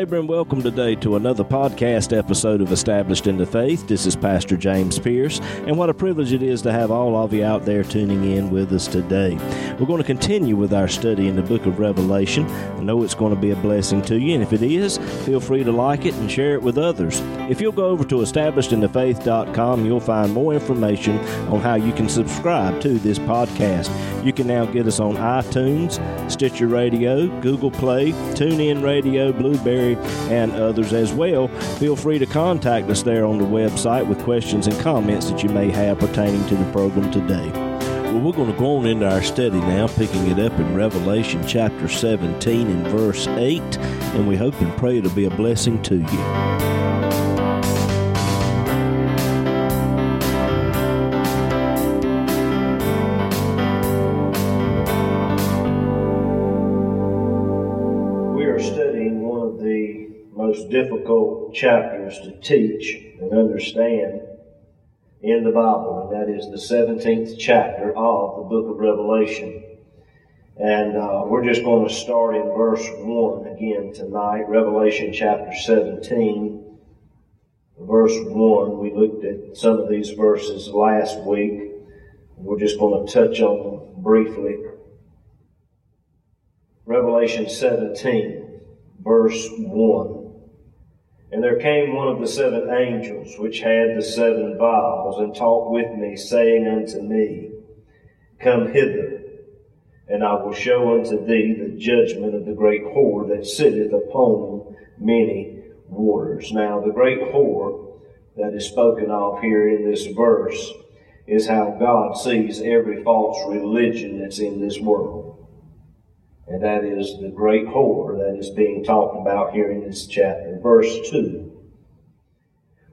Neighbor, and welcome today to another podcast episode of Established in the Faith. This is Pastor James Pierce, and what a privilege it is to have all of you out there tuning in with us today. We're going to continue with our study in the book of Revelation. I know it's going to be a blessing to you, and if it is, feel free to like it and share it with others. If you'll go over to establishedinthefaith.com, you'll find more information on how you can subscribe to this podcast. You can now get us on iTunes, Stitcher Radio, Google Play, TuneIn Radio, Blue And others as well. Feel free to contact us there on the website with questions and comments that you may have pertaining to the program today. Well, we're going to go on into our study now, picking it up in Revelation chapter 17 and verse 8, and we hope and pray it'll be a blessing to you. Chapters to teach and understand in the Bible, and that is the 17th chapter of the book of Revelation. And uh, we're just going to start in verse 1 again tonight, Revelation chapter 17, verse 1. We looked at some of these verses last week. We're just going to touch on them briefly. Revelation 17, verse 1. And there came one of the seven angels which had the seven vials, and talked with me, saying unto me, Come hither, and I will show unto thee the judgment of the great whore that sitteth upon many waters. Now, the great whore that is spoken of here in this verse is how God sees every false religion that's in this world and that is the great whore that is being talked about here in this chapter. Verse 2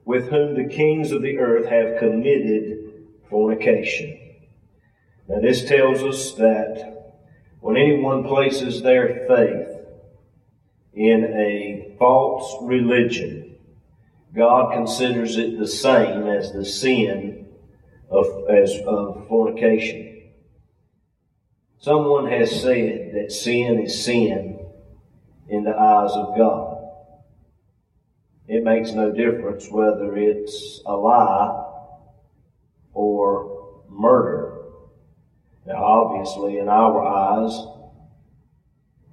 With whom the kings of the earth have committed fornication. Now, this tells us that when anyone places their faith in a false religion, God considers it the same as the sin of, as, of fornication. Someone has said that sin is sin in the eyes of God. It makes no difference whether it's a lie or murder. Now, obviously, in our eyes,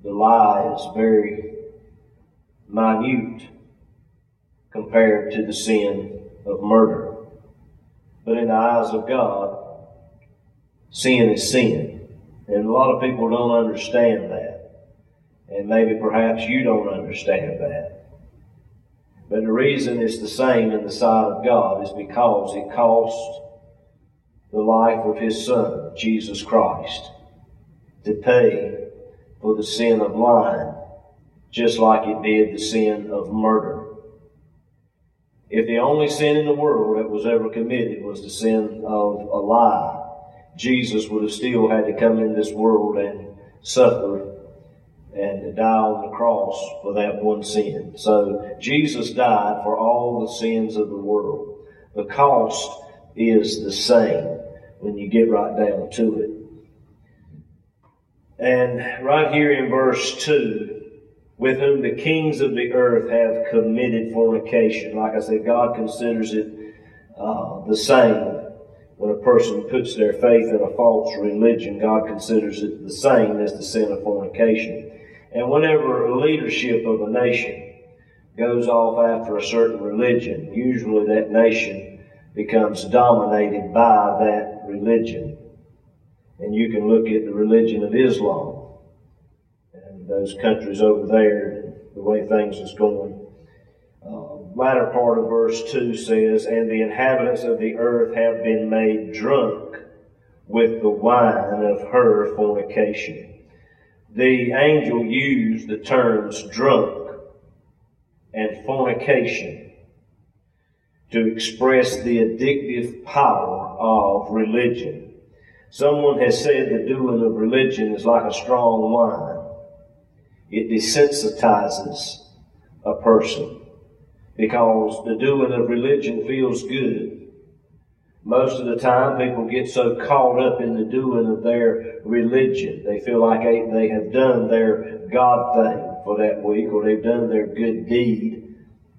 the lie is very minute compared to the sin of murder. But in the eyes of God, sin is sin. And a lot of people don't understand that. And maybe perhaps you don't understand that. But the reason it's the same in the sight of God is because it cost the life of His Son, Jesus Christ, to pay for the sin of lying, just like it did the sin of murder. If the only sin in the world that was ever committed was the sin of a lie, Jesus would have still had to come in this world and suffer and die on the cross for that one sin. So Jesus died for all the sins of the world. The cost is the same when you get right down to it. And right here in verse 2, with whom the kings of the earth have committed fornication. Like I said, God considers it uh, the same when a person puts their faith in a false religion, God considers it the same as the sin of fornication. And whenever a leadership of a nation goes off after a certain religion, usually that nation becomes dominated by that religion. And you can look at the religion of Islam and those countries over there, the way things is going uh, latter part of verse 2 says, And the inhabitants of the earth have been made drunk with the wine of her fornication. The angel used the terms drunk and fornication to express the addictive power of religion. Someone has said the doing of religion is like a strong wine. It desensitizes a person because the doing of religion feels good. Most of the time, people get so caught up in the doing of their religion. They feel like they, have done their God thing for that week, or they've done their good deed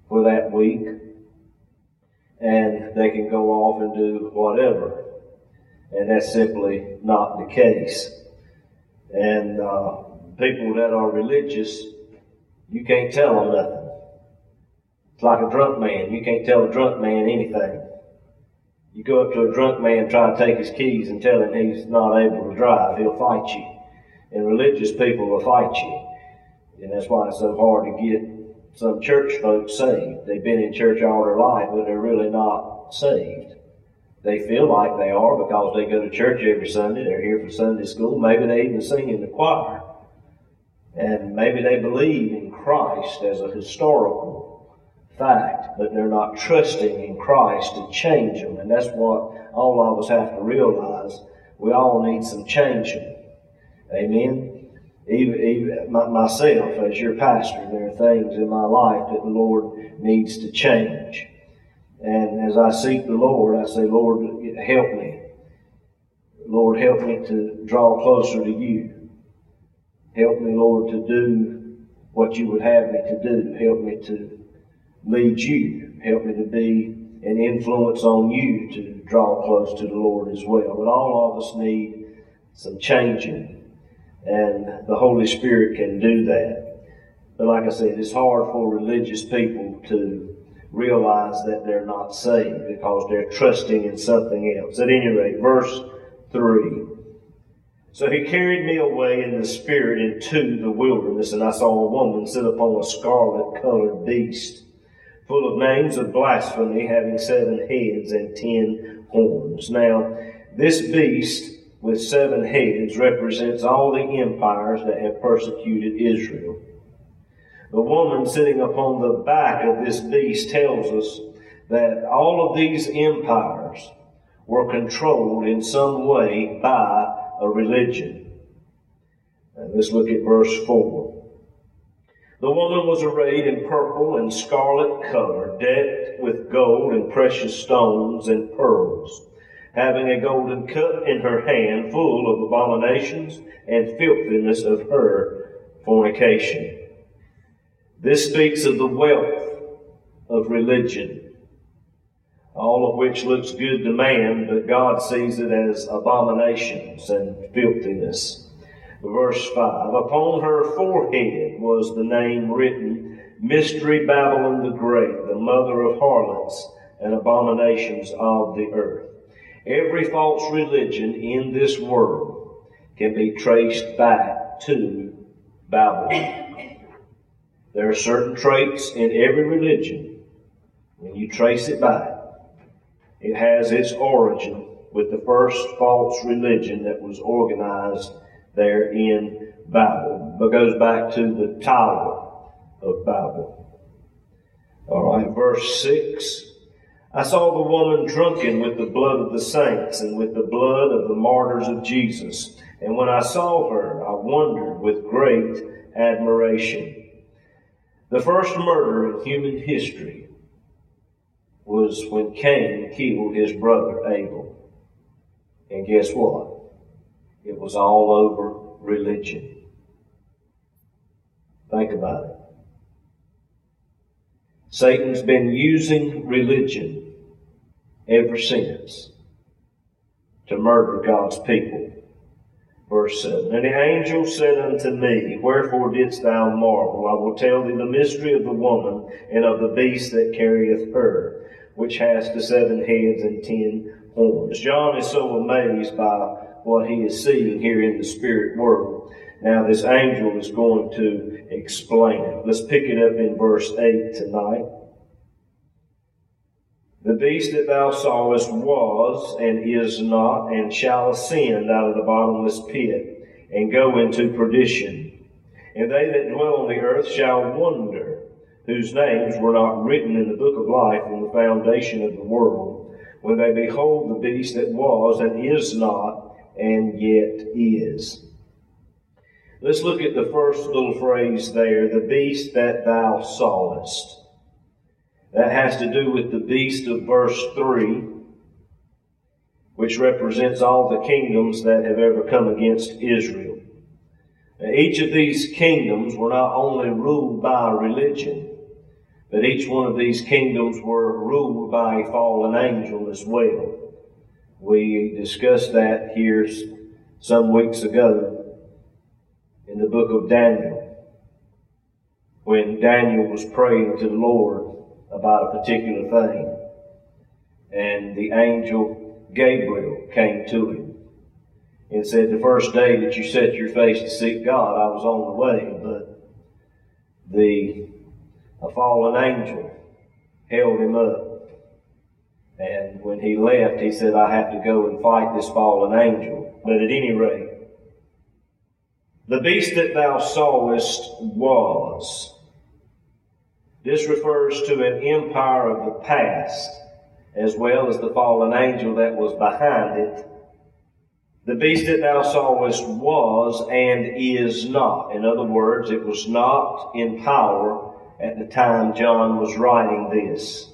for that week, and they can go off and do whatever. And that's simply not the case. And uh, people that are religious, you can't tell them nothing. It's like a drunk man. You can't tell a drunk man anything. You go up to a drunk man, try to take his keys, and tell him he's not able to drive, he'll fight you. And religious people will fight you. And that's why it's so hard to get some church folks saved. They've been in church all their life, but they're really not saved. They feel like they are because they go to church every Sunday. They're here for Sunday school. Maybe they even sing in the choir. And maybe they believe in Christ as a historical fact, but they're not trusting in Christ to change them. And that's what all of us have to realize. We all need some changing. Amen. Even, even myself, as your pastor, there are things in my life that the Lord needs to change. And as I seek the Lord, I say, Lord, help me. Lord, help me to draw closer to you. Help me, Lord, to do what you would have me to do. Help me to lead you. Help me to be an influence on you to draw close to the Lord as well. But all of us need some changing, and the Holy Spirit can do that. But like I said, it's hard for religious people to realize that they're not saved because they're trusting in something else. At any rate, verse 3. So he carried me away in the spirit into the wilderness, and I saw a woman sit upon a scarlet colored beast full of names of blasphemy, having seven heads and ten horns. Now, this beast with seven heads represents all the empires that have persecuted Israel. The woman sitting upon the back of this beast tells us that all of these empires were controlled in some way by a religion. And let's look at verse 4. The woman was arrayed in purple and scarlet color, decked with gold and precious stones and pearls, having a golden cup in her hand full of abominations and filthiness of her fornication. This speaks of the wealth of religion, all of which looks good to man, but God sees it as abominations and filthiness. Verse 5 Upon her forehead was the name written Mystery Babylon the Great, the mother of harlots and abominations of the earth. Every false religion in this world can be traced back to Babylon. There are certain traits in every religion. When you trace it back, it has its origin with the first false religion that was organized there in Babel. But goes back to the Tower of Babel. All right, verse 6. I saw the woman drunken with the blood of the saints and with the blood of the martyrs of Jesus. And when I saw her, I wondered with great admiration. The first murder in human history was when Cain killed his brother Abel. And guess what? It was all over religion. Think about it. Satan's been using religion ever since to murder God's people. Verse 7. And the angel said unto me, Wherefore didst thou marvel? I will tell thee the mystery of the woman and of the beast that carrieth her, which has the seven heads and ten horns. John is so amazed by what he is seeing here in the spirit world. Now, this angel is going to explain it. Let's pick it up in verse 8 tonight. The beast that thou sawest was and is not, and shall ascend out of the bottomless pit, and go into perdition. And they that dwell on the earth shall wonder, whose names were not written in the book of life from the foundation of the world, when they behold the beast that was and is not, and yet is. Let's look at the first little phrase there, the beast that thou sawest. That has to do with the beast of verse 3, which represents all the kingdoms that have ever come against Israel. Each of these kingdoms were not only ruled by religion, but each one of these kingdoms were ruled by a fallen angel as well. We discussed that here some weeks ago in the book of Daniel, when Daniel was praying to the Lord about a particular thing, and the angel Gabriel came to him and said, The first day that you set your face to seek God, I was on the way, but the a fallen angel held him up. And when he left, he said, I have to go and fight this fallen angel. But at any rate, the beast that thou sawest was. This refers to an empire of the past, as well as the fallen angel that was behind it the beast that thou sawest was and is not. In other words, it was not in power at the time John was writing this.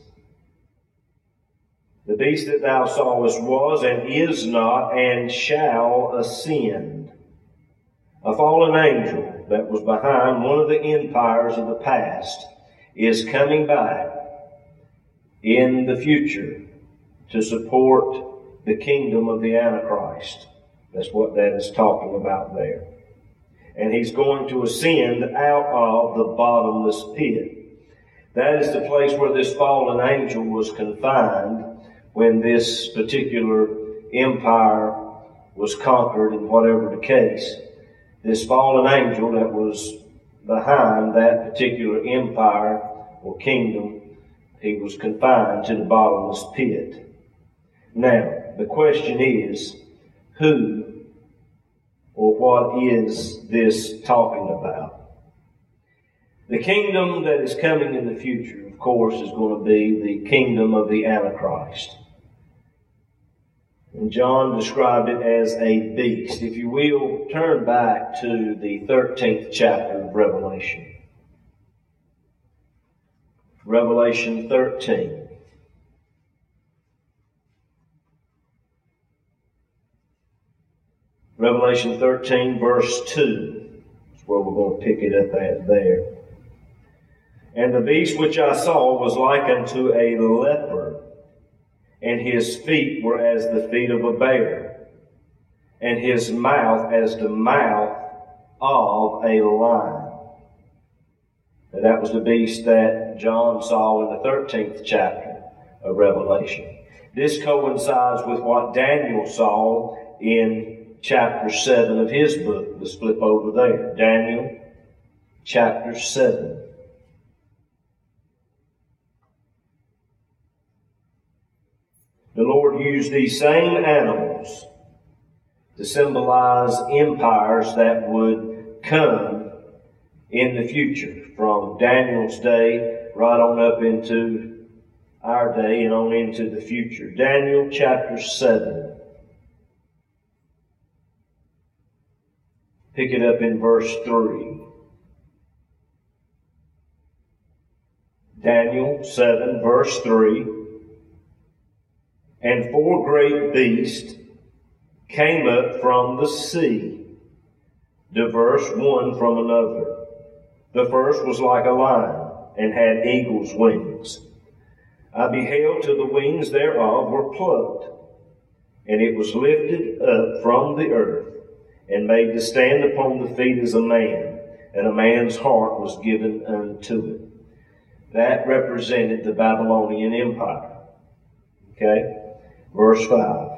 The beast that thou sawest was and is not and shall ascend. A fallen angel that was behind one of the empires of the past is coming back in the future to support the kingdom of the Antichrist. That's what that is talking about there. And he's going to ascend out of the bottomless pit. That is the place where this fallen angel was confined when this particular empire was conquered, in whatever the case. This fallen angel that was behind that particular empire or kingdom, he was confined to the bottomless pit. Now, the question is, who or what is this talking about? The kingdom that is coming in the future, of course, is going to be the kingdom of the Antichrist. And John described it as a beast. If you will, turn back to the 13th chapter of Revelation. Revelation 13. Revelation 13, verse 2. is where we're going to pick it up at there. And the beast which I saw was like unto a leopard, and his feet were as the feet of a bear, and his mouth as the mouth of a lion. That was the beast that John saw in the 13th chapter of Revelation. This coincides with what Daniel saw in chapter 7 of his book. Let's flip over there. Daniel chapter 7. Used these same animals to symbolize empires that would come in the future from Daniel's day right on up into our day and on into the future. Daniel chapter 7. Pick it up in verse 3. Daniel 7, verse 3. And four great beasts came up from the sea, diverse one from another. The first was like a lion, and had eagle's wings. I beheld till the wings thereof were plucked, and it was lifted up from the earth and made to stand upon the feet as a man, and a man's heart was given unto it. That represented the Babylonian Empire. Okay? Verse 5.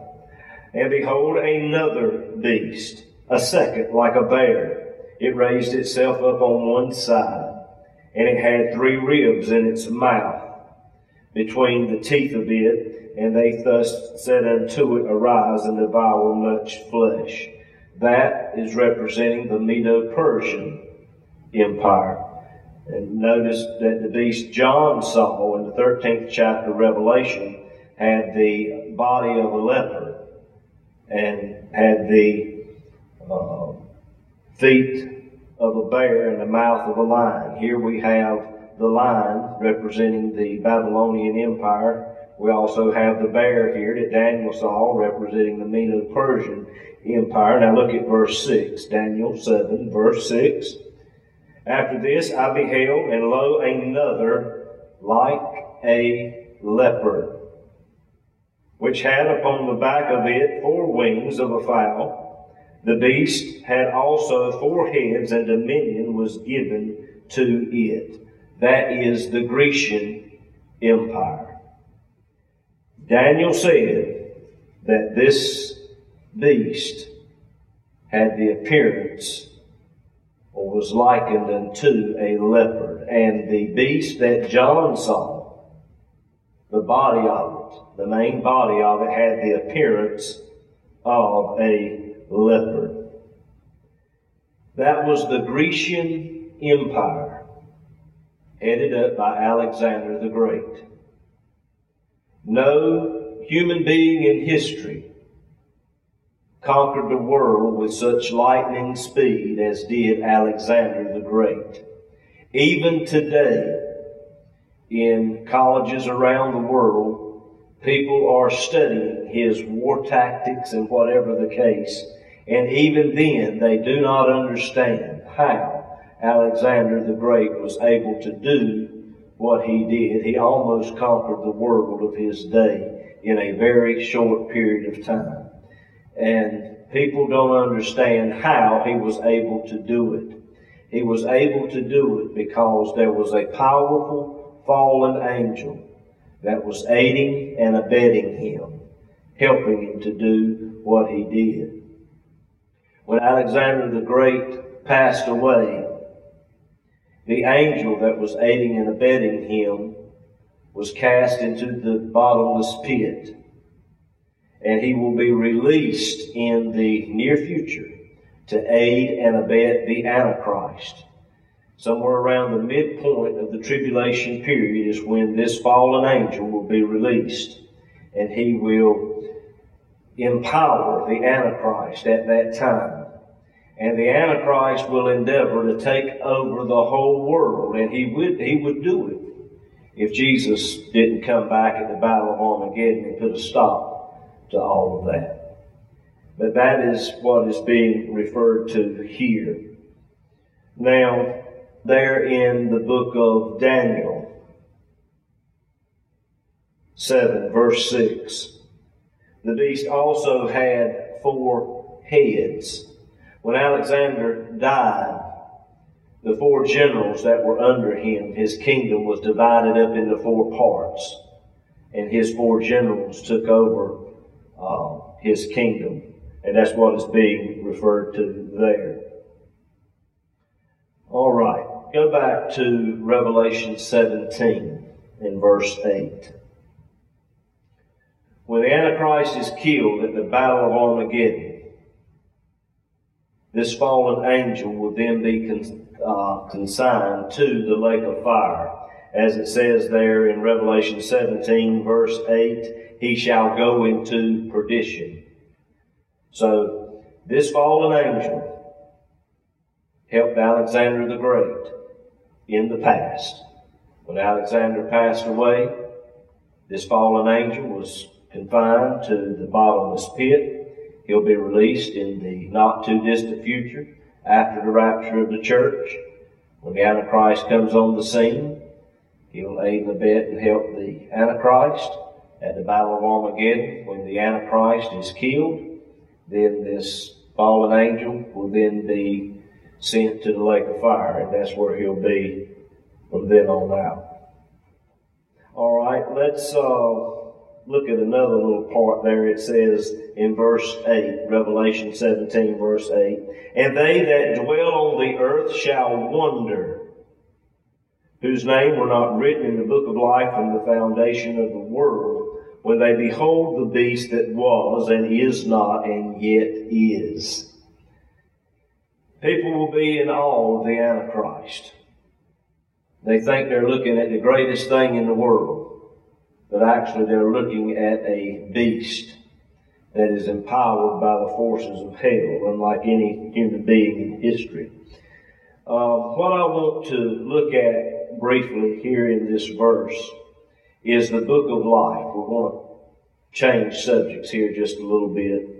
And behold, another beast, a second, like a bear. It raised itself up on one side, and it had three ribs in its mouth between the teeth of it, and they thus said unto it, Arise and devour much flesh. That is representing the Medo-Persian Empire. And notice that the beast John saw in the 13th chapter of Revelation had the body of a leopard and had the uh, feet of a bear and the mouth of a lion. Here we have the lion representing the Babylonian Empire We also have the bear here that Daniel saw representing the Medo-Persian Empire. Now look at verse 6. Daniel 7, verse 6. After this I beheld, and lo, another like a leopard, which had upon the back of it four wings of a fowl. The beast had also four heads, and dominion was given to it. That is the Grecian Empire. Daniel said that this beast had the appearance or was likened unto a leopard. And the beast that John saw, the body of it, the main body of it, had the appearance of a leopard. That was the Grecian Empire, headed up by Alexander the Great. No human being in history conquered the world with such lightning speed as did Alexander the Great. Even today, in colleges around the world, people are studying his war tactics and whatever the case, and even then they do not understand how Alexander the Great was able to do what he did. He almost conquered the world of his day in a very short period of time. And people don't understand how he was able to do it. He was able to do it because there was a powerful fallen angel that was aiding and abetting him, helping him to do what he did. When Alexander the Great passed away, the angel that was aiding and abetting him was cast into the bottomless pit and he will be released in the near future to aid and abet the Antichrist. Somewhere around the midpoint of the tribulation period is when this fallen angel will be released, and he will empower the Antichrist at that time. And the Antichrist will endeavor to take over the whole world, and he would, he would do it if Jesus didn't come back at the Battle of Armageddon and put a stop to all of that. But that is what is being referred to here. Now, there in the book of Daniel 7, verse 6, the beast also had four heads. When Alexander died, the four generals that were under him, his kingdom was divided up into four parts. And his four generals took over uh, his kingdom. And that's what is being referred to there. All right. Go back to Revelation 17 in verse 8. When the Antichrist is killed at the Battle of Armageddon, this fallen angel will then be uh, consigned to the lake of fire. As it says there in Revelation 17, verse 8, he shall go into perdition. So, this fallen angel helped Alexander the Great in the past. When Alexander passed away, this fallen angel was confined to the bottomless pit. He'll be released in the not too distant future after the rapture of the church. When the Antichrist comes on the scene, he'll aid and abet and help the Antichrist at the Battle of Armageddon, when the Antichrist is killed, then this fallen angel will then be sent to the lake of fire, and that's where he'll be from then on out. All right, let's uh, look at another little part there. It says in verse 8, Revelation 17, verse 8, And they that dwell on the earth shall wonder, whose name were not written in the book of life from the foundation of the world when they behold the beast that was and is not and yet is. People will be in awe of the Antichrist. They think they're looking at the greatest thing in the world, but actually they're looking at a beast that is empowered by the forces of hell, unlike any human being in history. Uh, what I want to look at briefly here in this verse is the book of life. We're going to change subjects here just a little bit.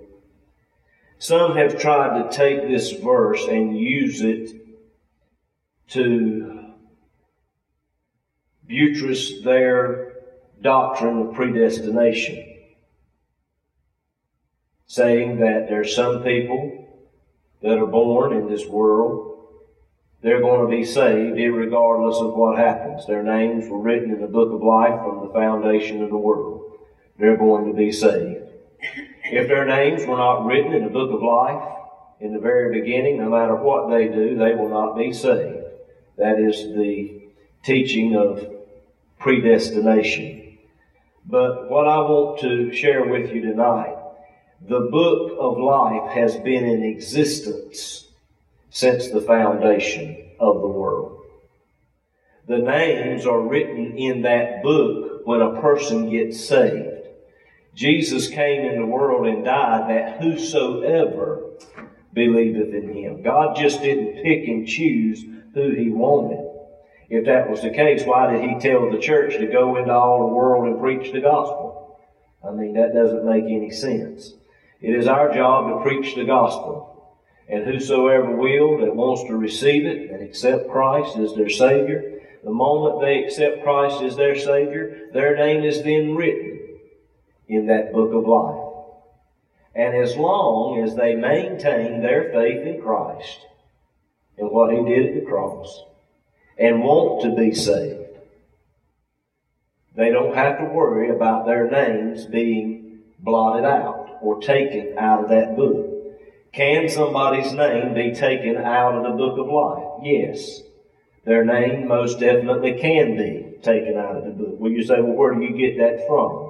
Some have tried to take this verse and use it to buttress their doctrine of predestination, saying that there are some people that are born in this world they're going to be saved regardless of what happens. Their names were written in the book of life from the foundation of the world. They're going to be saved. If their names were not written in the book of life in the very beginning, no matter what they do, they will not be saved. That is the teaching of predestination. But what I want to share with you tonight, the book of life has been in existence since the foundation of the world. The names are written in that book when a person gets saved. Jesus came in the world and died that whosoever believeth in him. God just didn't pick and choose who he wanted. If that was the case, why did he tell the church to go into all the world and preach the gospel? I mean, that doesn't make any sense. It is our job to preach the gospel. And whosoever will that wants to receive it and accept Christ as their Savior, the moment they accept Christ as their Savior, their name is then written in that book of life. And as long as they maintain their faith in Christ and what He did at the cross and want to be saved, they don't have to worry about their names being blotted out or taken out of that book. Can somebody's name be taken out of the book of life? Yes. Their name most definitely can be taken out of the book. Well, you say, well, where do you get that from?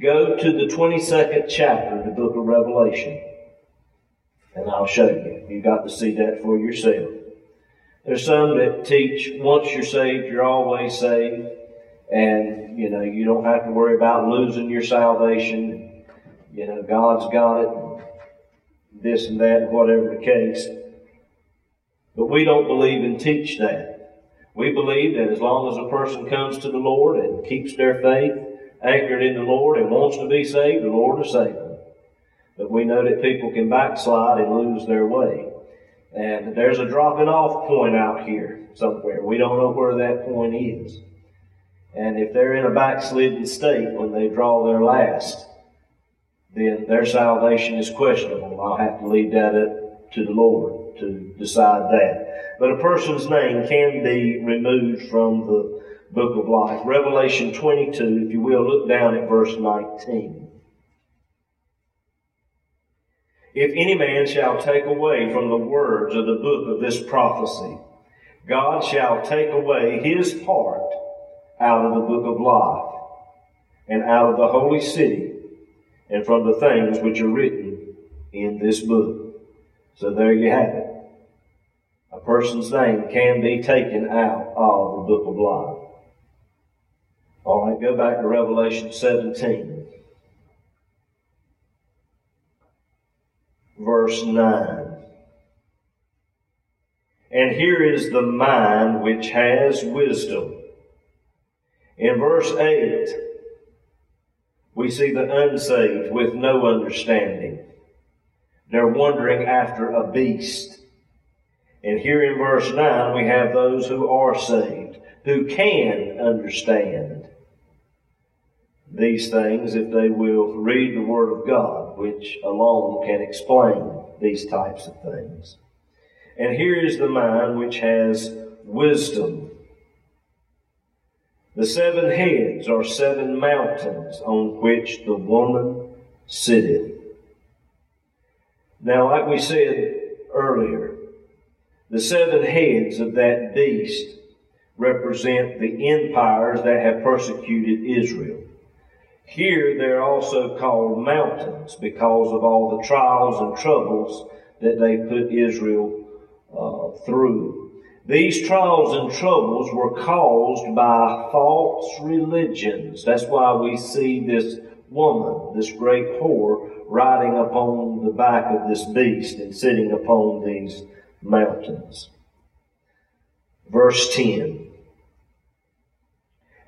Go to the 22nd chapter of the book of Revelation, and I'll show you. You've got to see that for yourself. There's some that teach once you're saved, you're always saved, and you know you don't have to worry about losing your salvation. You know God's got it this and that, whatever the case. But we don't believe and teach that. We believe that as long as a person comes to the Lord and keeps their faith anchored in the Lord and wants to be saved, the Lord will save them. But we know that people can backslide and lose their way. And there's a dropping off point out here somewhere. We don't know where that point is. And if they're in a backslidden state when they draw their last, then their salvation is questionable. I'll have to leave that up to the Lord to decide that. But a person's name can be removed from the book of life. Revelation 22, if you will, look down at verse 19. If any man shall take away from the words of the book of this prophecy, God shall take away his part out of the book of life and out of the holy city and from the things which are written in this book. So there you have it. A person's name can be taken out of the book of life. All right, go back to Revelation 17. Verse 9. And here is the mind which has wisdom. In verse 8, we see the unsaved with no understanding. They're wandering after a beast. And here in verse 9, we have those who are saved, who can understand these things if they will read the Word of God, which alone can explain these types of things. And here is the mind which has wisdom. The seven heads are seven mountains on which the woman sitteth. Now, like we said earlier, the seven heads of that beast represent the empires that have persecuted Israel. Here they're also called mountains because of all the trials and troubles that they put Israel uh, through. These trials and troubles were caused by false religions. That's why we see this woman, this great whore, riding upon the back of this beast and sitting upon these mountains. Verse 10.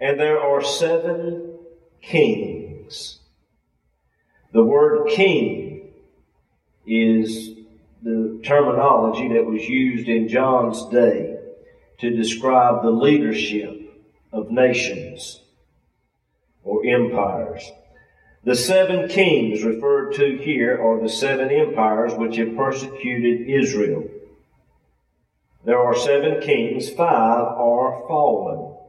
And there are seven kings. The word king is the terminology that was used in John's day to describe the leadership of nations or empires. The seven kings referred to here are the seven empires which have persecuted Israel. There are seven kings, five are fallen.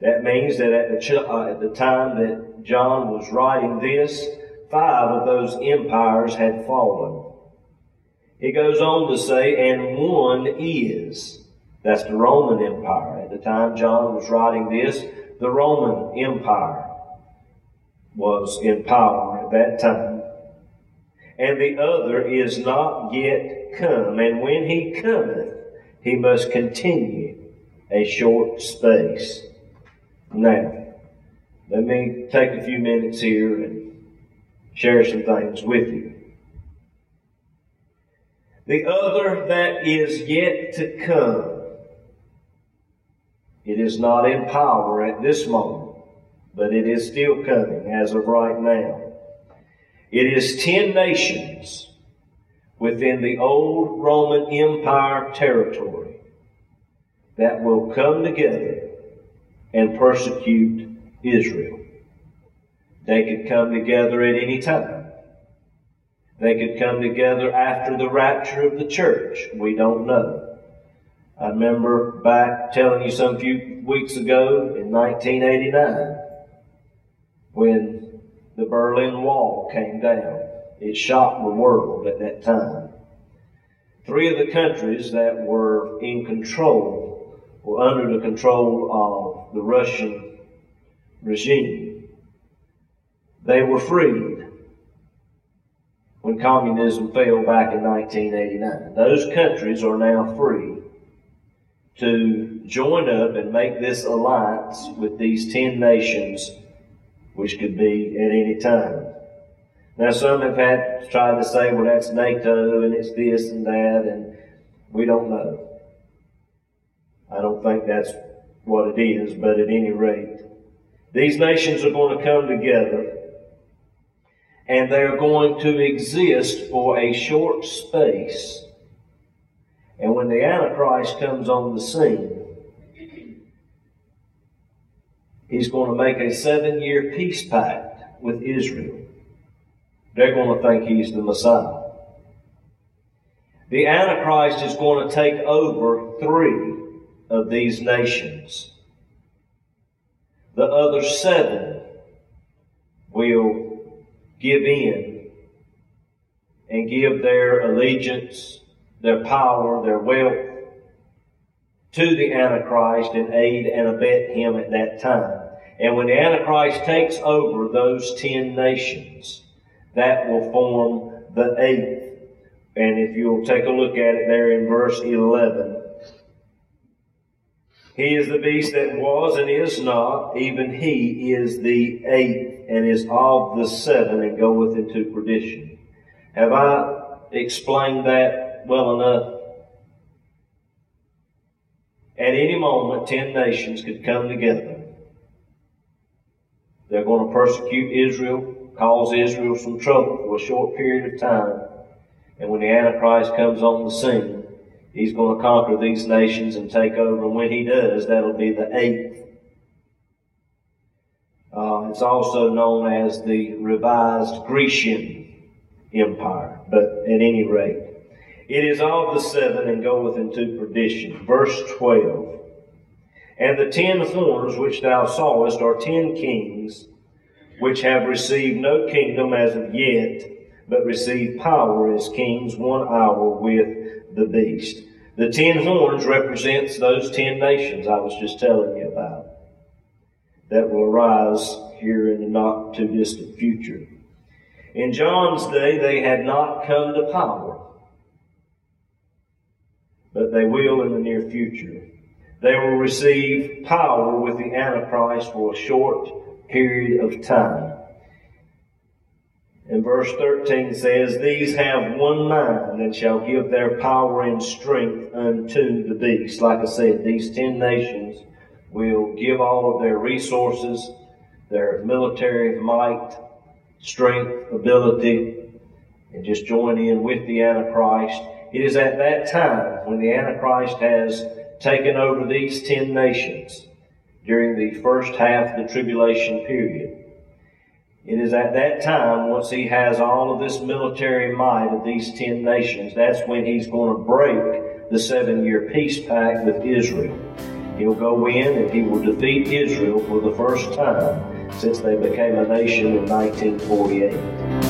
That means that at the, ch- uh, at the time that John was writing this, five of those empires had fallen. He goes on to say, and one is. That's the Roman Empire. At the time John was writing this, the Roman Empire was in power at that time. And the other is not yet come. And when he cometh, he must continue a short space. Now, let me take a few minutes here and share some things with you. The other that is yet to come, it is not in power at this moment, but it is still coming as of right now. It is ten nations within the old Roman Empire territory that will come together and persecute Israel. They could come together at any time. They could come together after the rapture of the church. We don't know. I remember back telling you some few weeks ago in 1989 when the Berlin Wall came down. It shocked the world at that time. Three of the countries that were in control were under the control of the Russian regime. They were freed when communism fell back in 1989. Those countries are now free to join up and make this alliance with these 10 nations, which could be at any time. Now, some have had tried to say, well, that's NATO and it's this and that, and we don't know. I don't think that's what it is, but at any rate, these nations are going to come together and they're going to exist for a short space. And when the Antichrist comes on the scene, he's going to make a seven year peace pact with Israel. They're going to think he's the Messiah. The Antichrist is going to take over three of these nations. The other seven will give in and give their allegiance, their power, their wealth to the Antichrist and aid and abet him at that time. And when the Antichrist takes over those ten nations, that will form the eighth. And if you'll take a look at it there in verse 11, he is the beast that was and is not, even he is the eighth and is of the seven and goeth into perdition. Have I explained that well enough? At any moment, ten nations could come together. They're going to persecute Israel cause Israel some trouble for a short period of time. And when the Antichrist comes on the scene, he's going to conquer these nations and take over. And when he does, that'll be the eighth. Uh, it's also known as the revised Grecian Empire. But at any rate, it is of the seven and goeth into perdition. Verse 12. And the ten horns which thou sawest are ten kings which have received no kingdom as of yet, but receive power as kings one hour with the beast. The ten horns represents those ten nations I was just telling you about that will arise here in the not too distant future. In John's day, they had not come to power, but they will in the near future. They will receive power with the Antichrist for a short period of time. And verse 13 says, These have one mind and shall give their power and strength unto the beast. Like I said, these ten nations will give all of their resources, their military might, strength, ability, and just join in with the Antichrist. It is at that time when the Antichrist has taken over these ten nations during the first half of the tribulation period. It is at that time, once he has all of this military might of these ten nations, that's when he's going to break the seven year peace pact with Israel. He'll go in and he will defeat Israel for the first time since they became a nation in 1948.